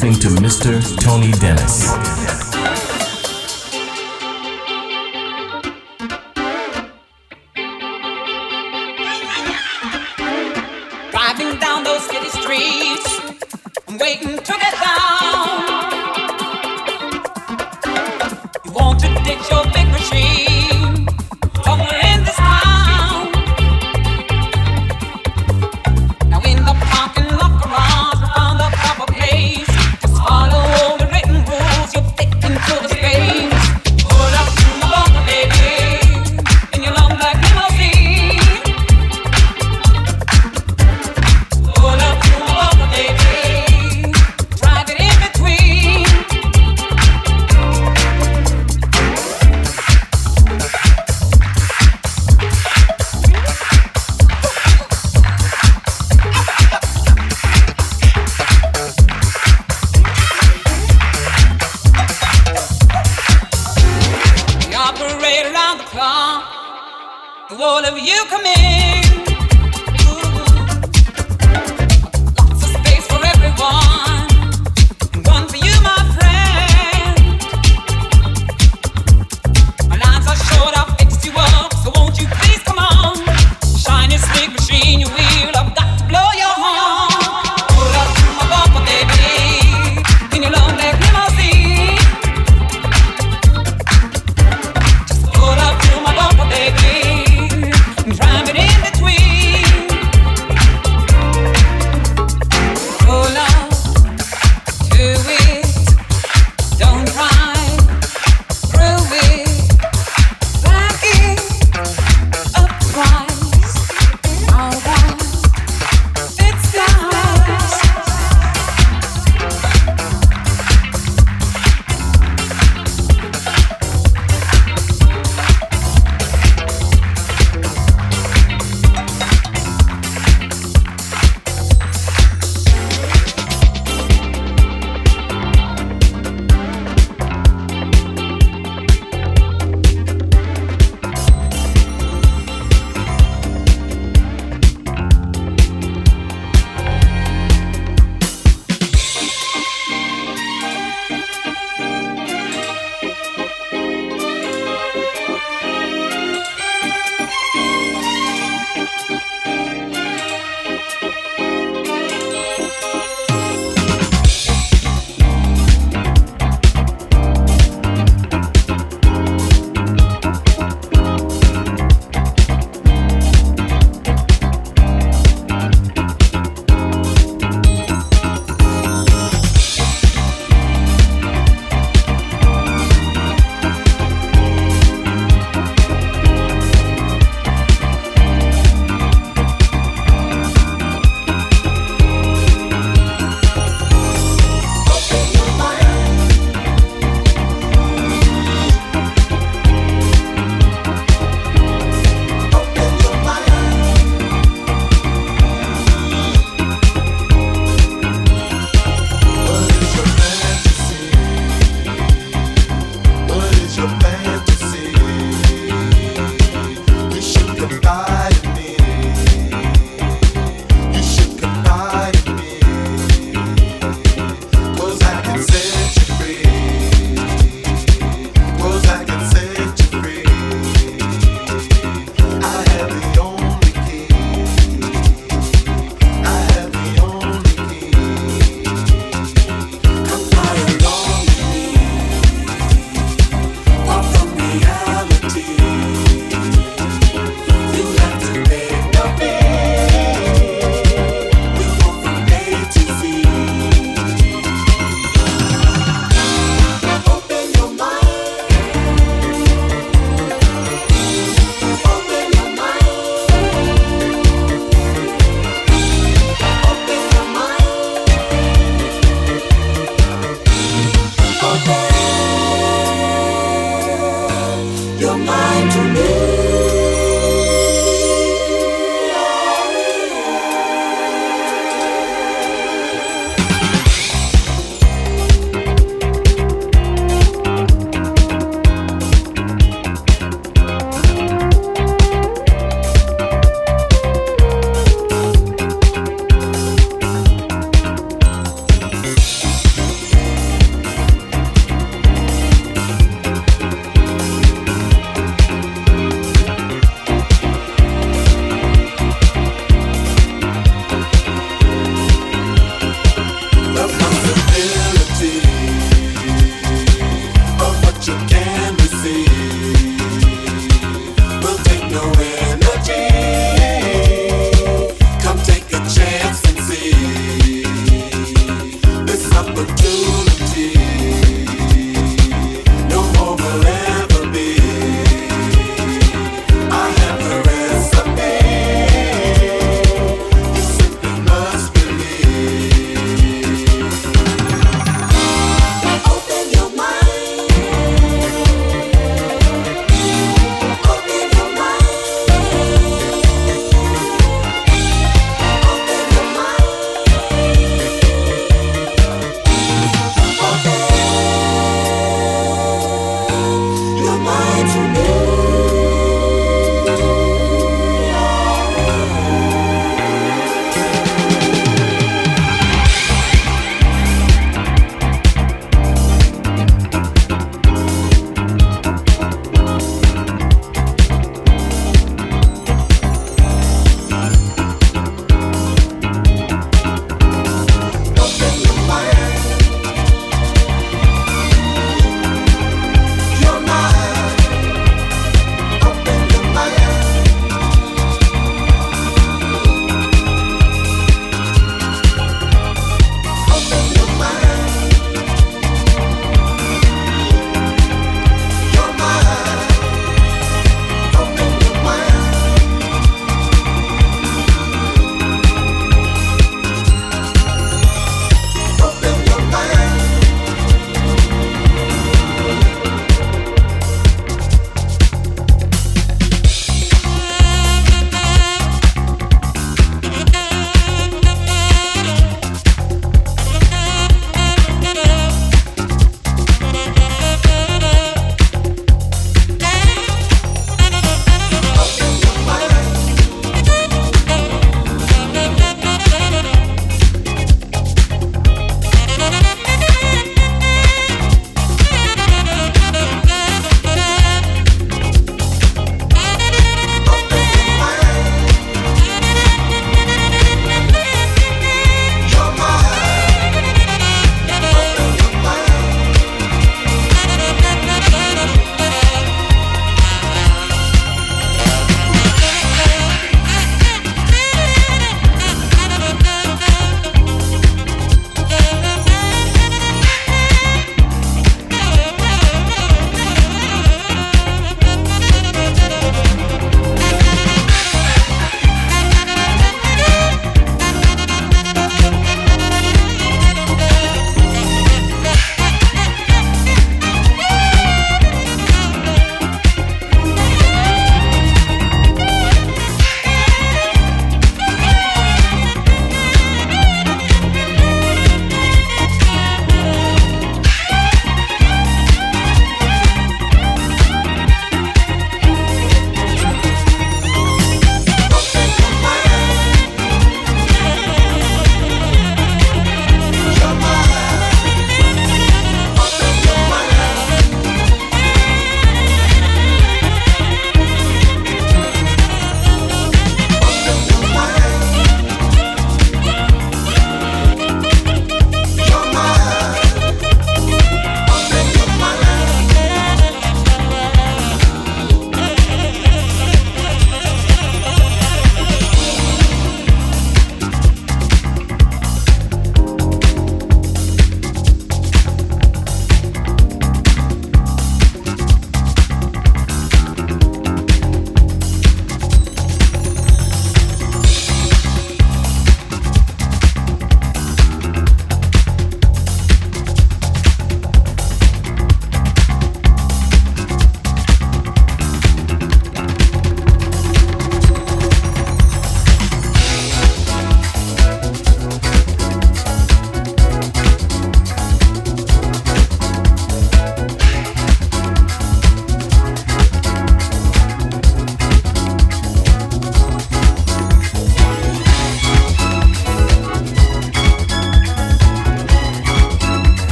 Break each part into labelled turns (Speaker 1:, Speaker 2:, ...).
Speaker 1: Drive Mr. Tony between.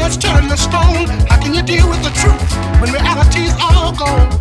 Speaker 2: that's turn to stone. How can you deal with the truth when reality's all gone?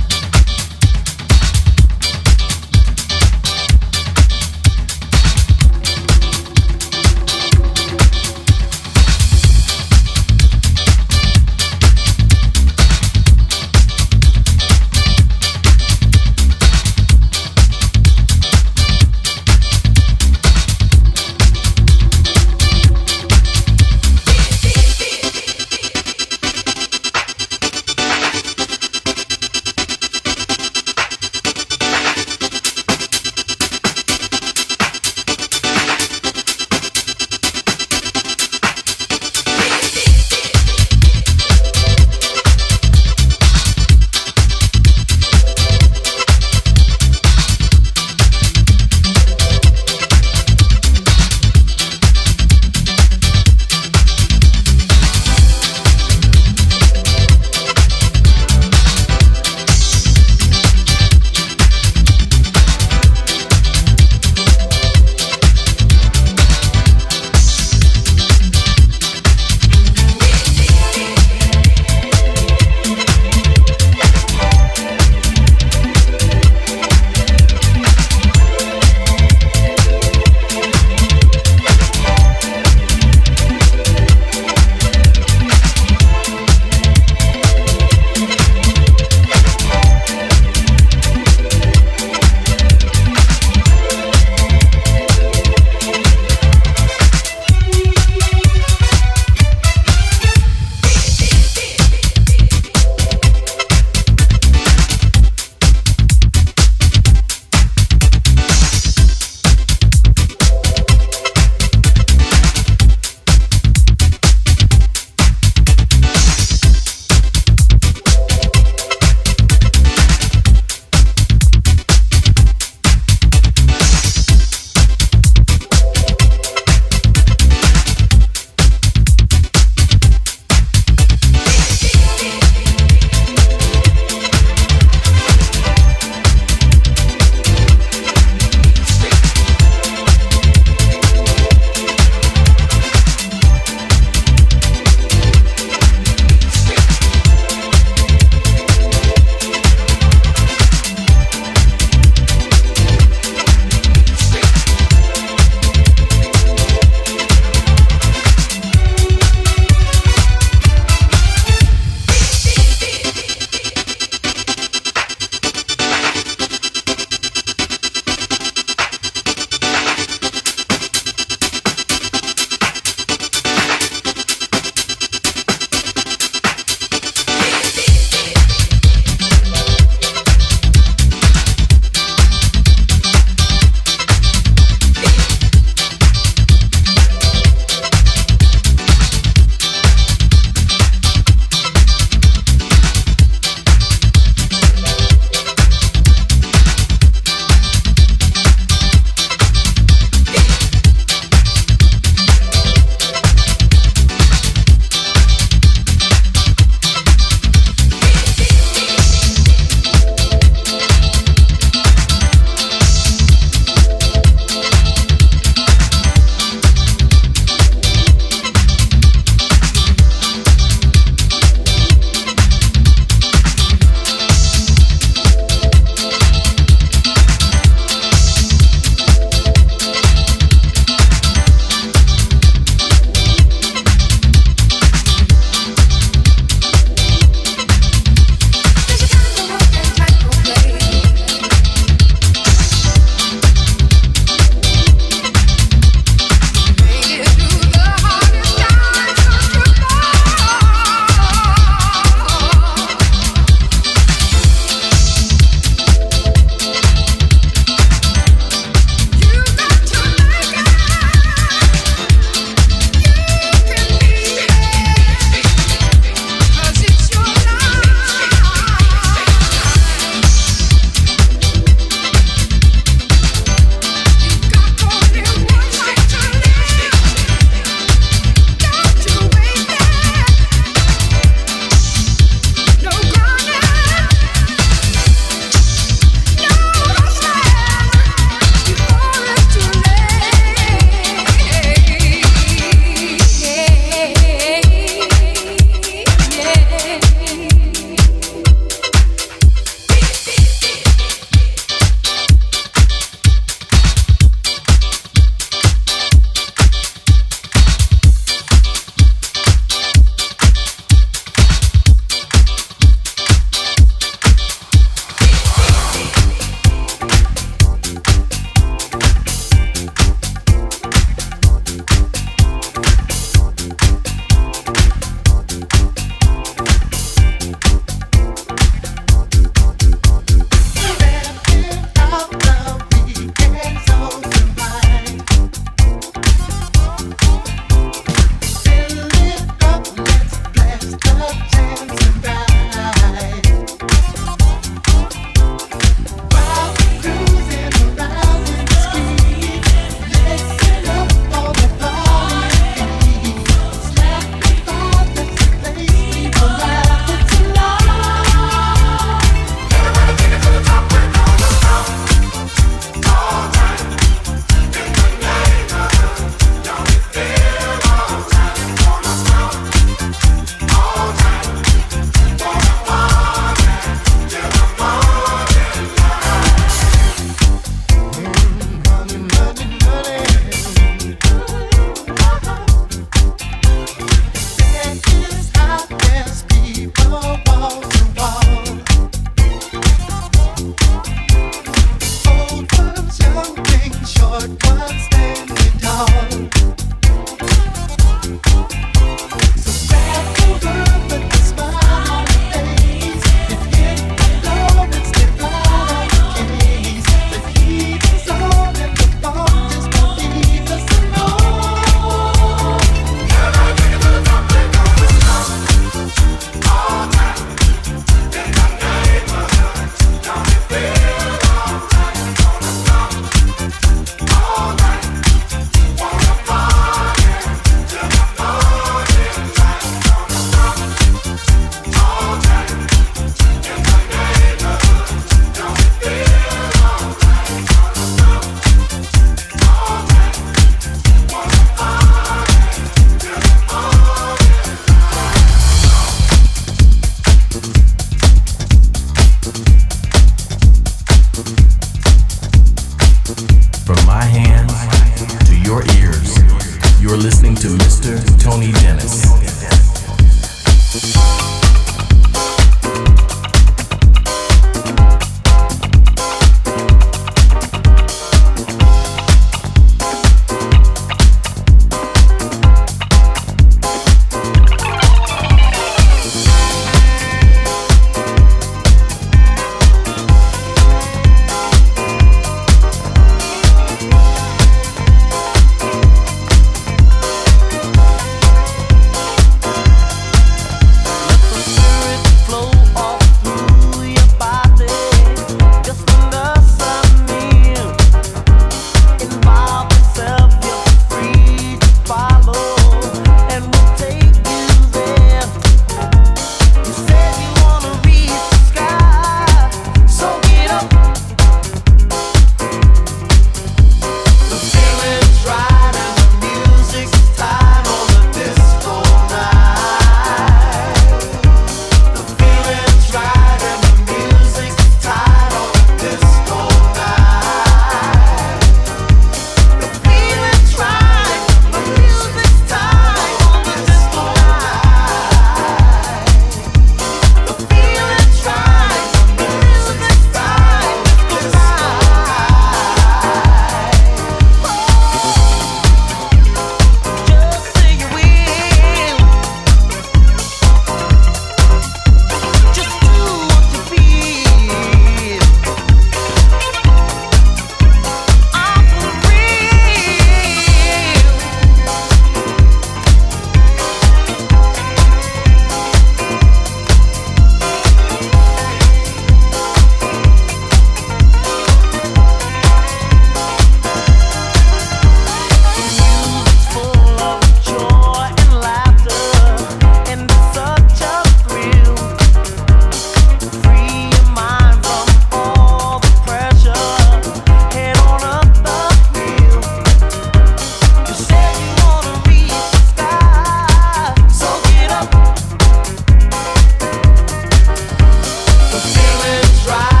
Speaker 3: try.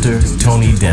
Speaker 1: Mr. Tony Dennis.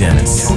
Speaker 1: Dennis.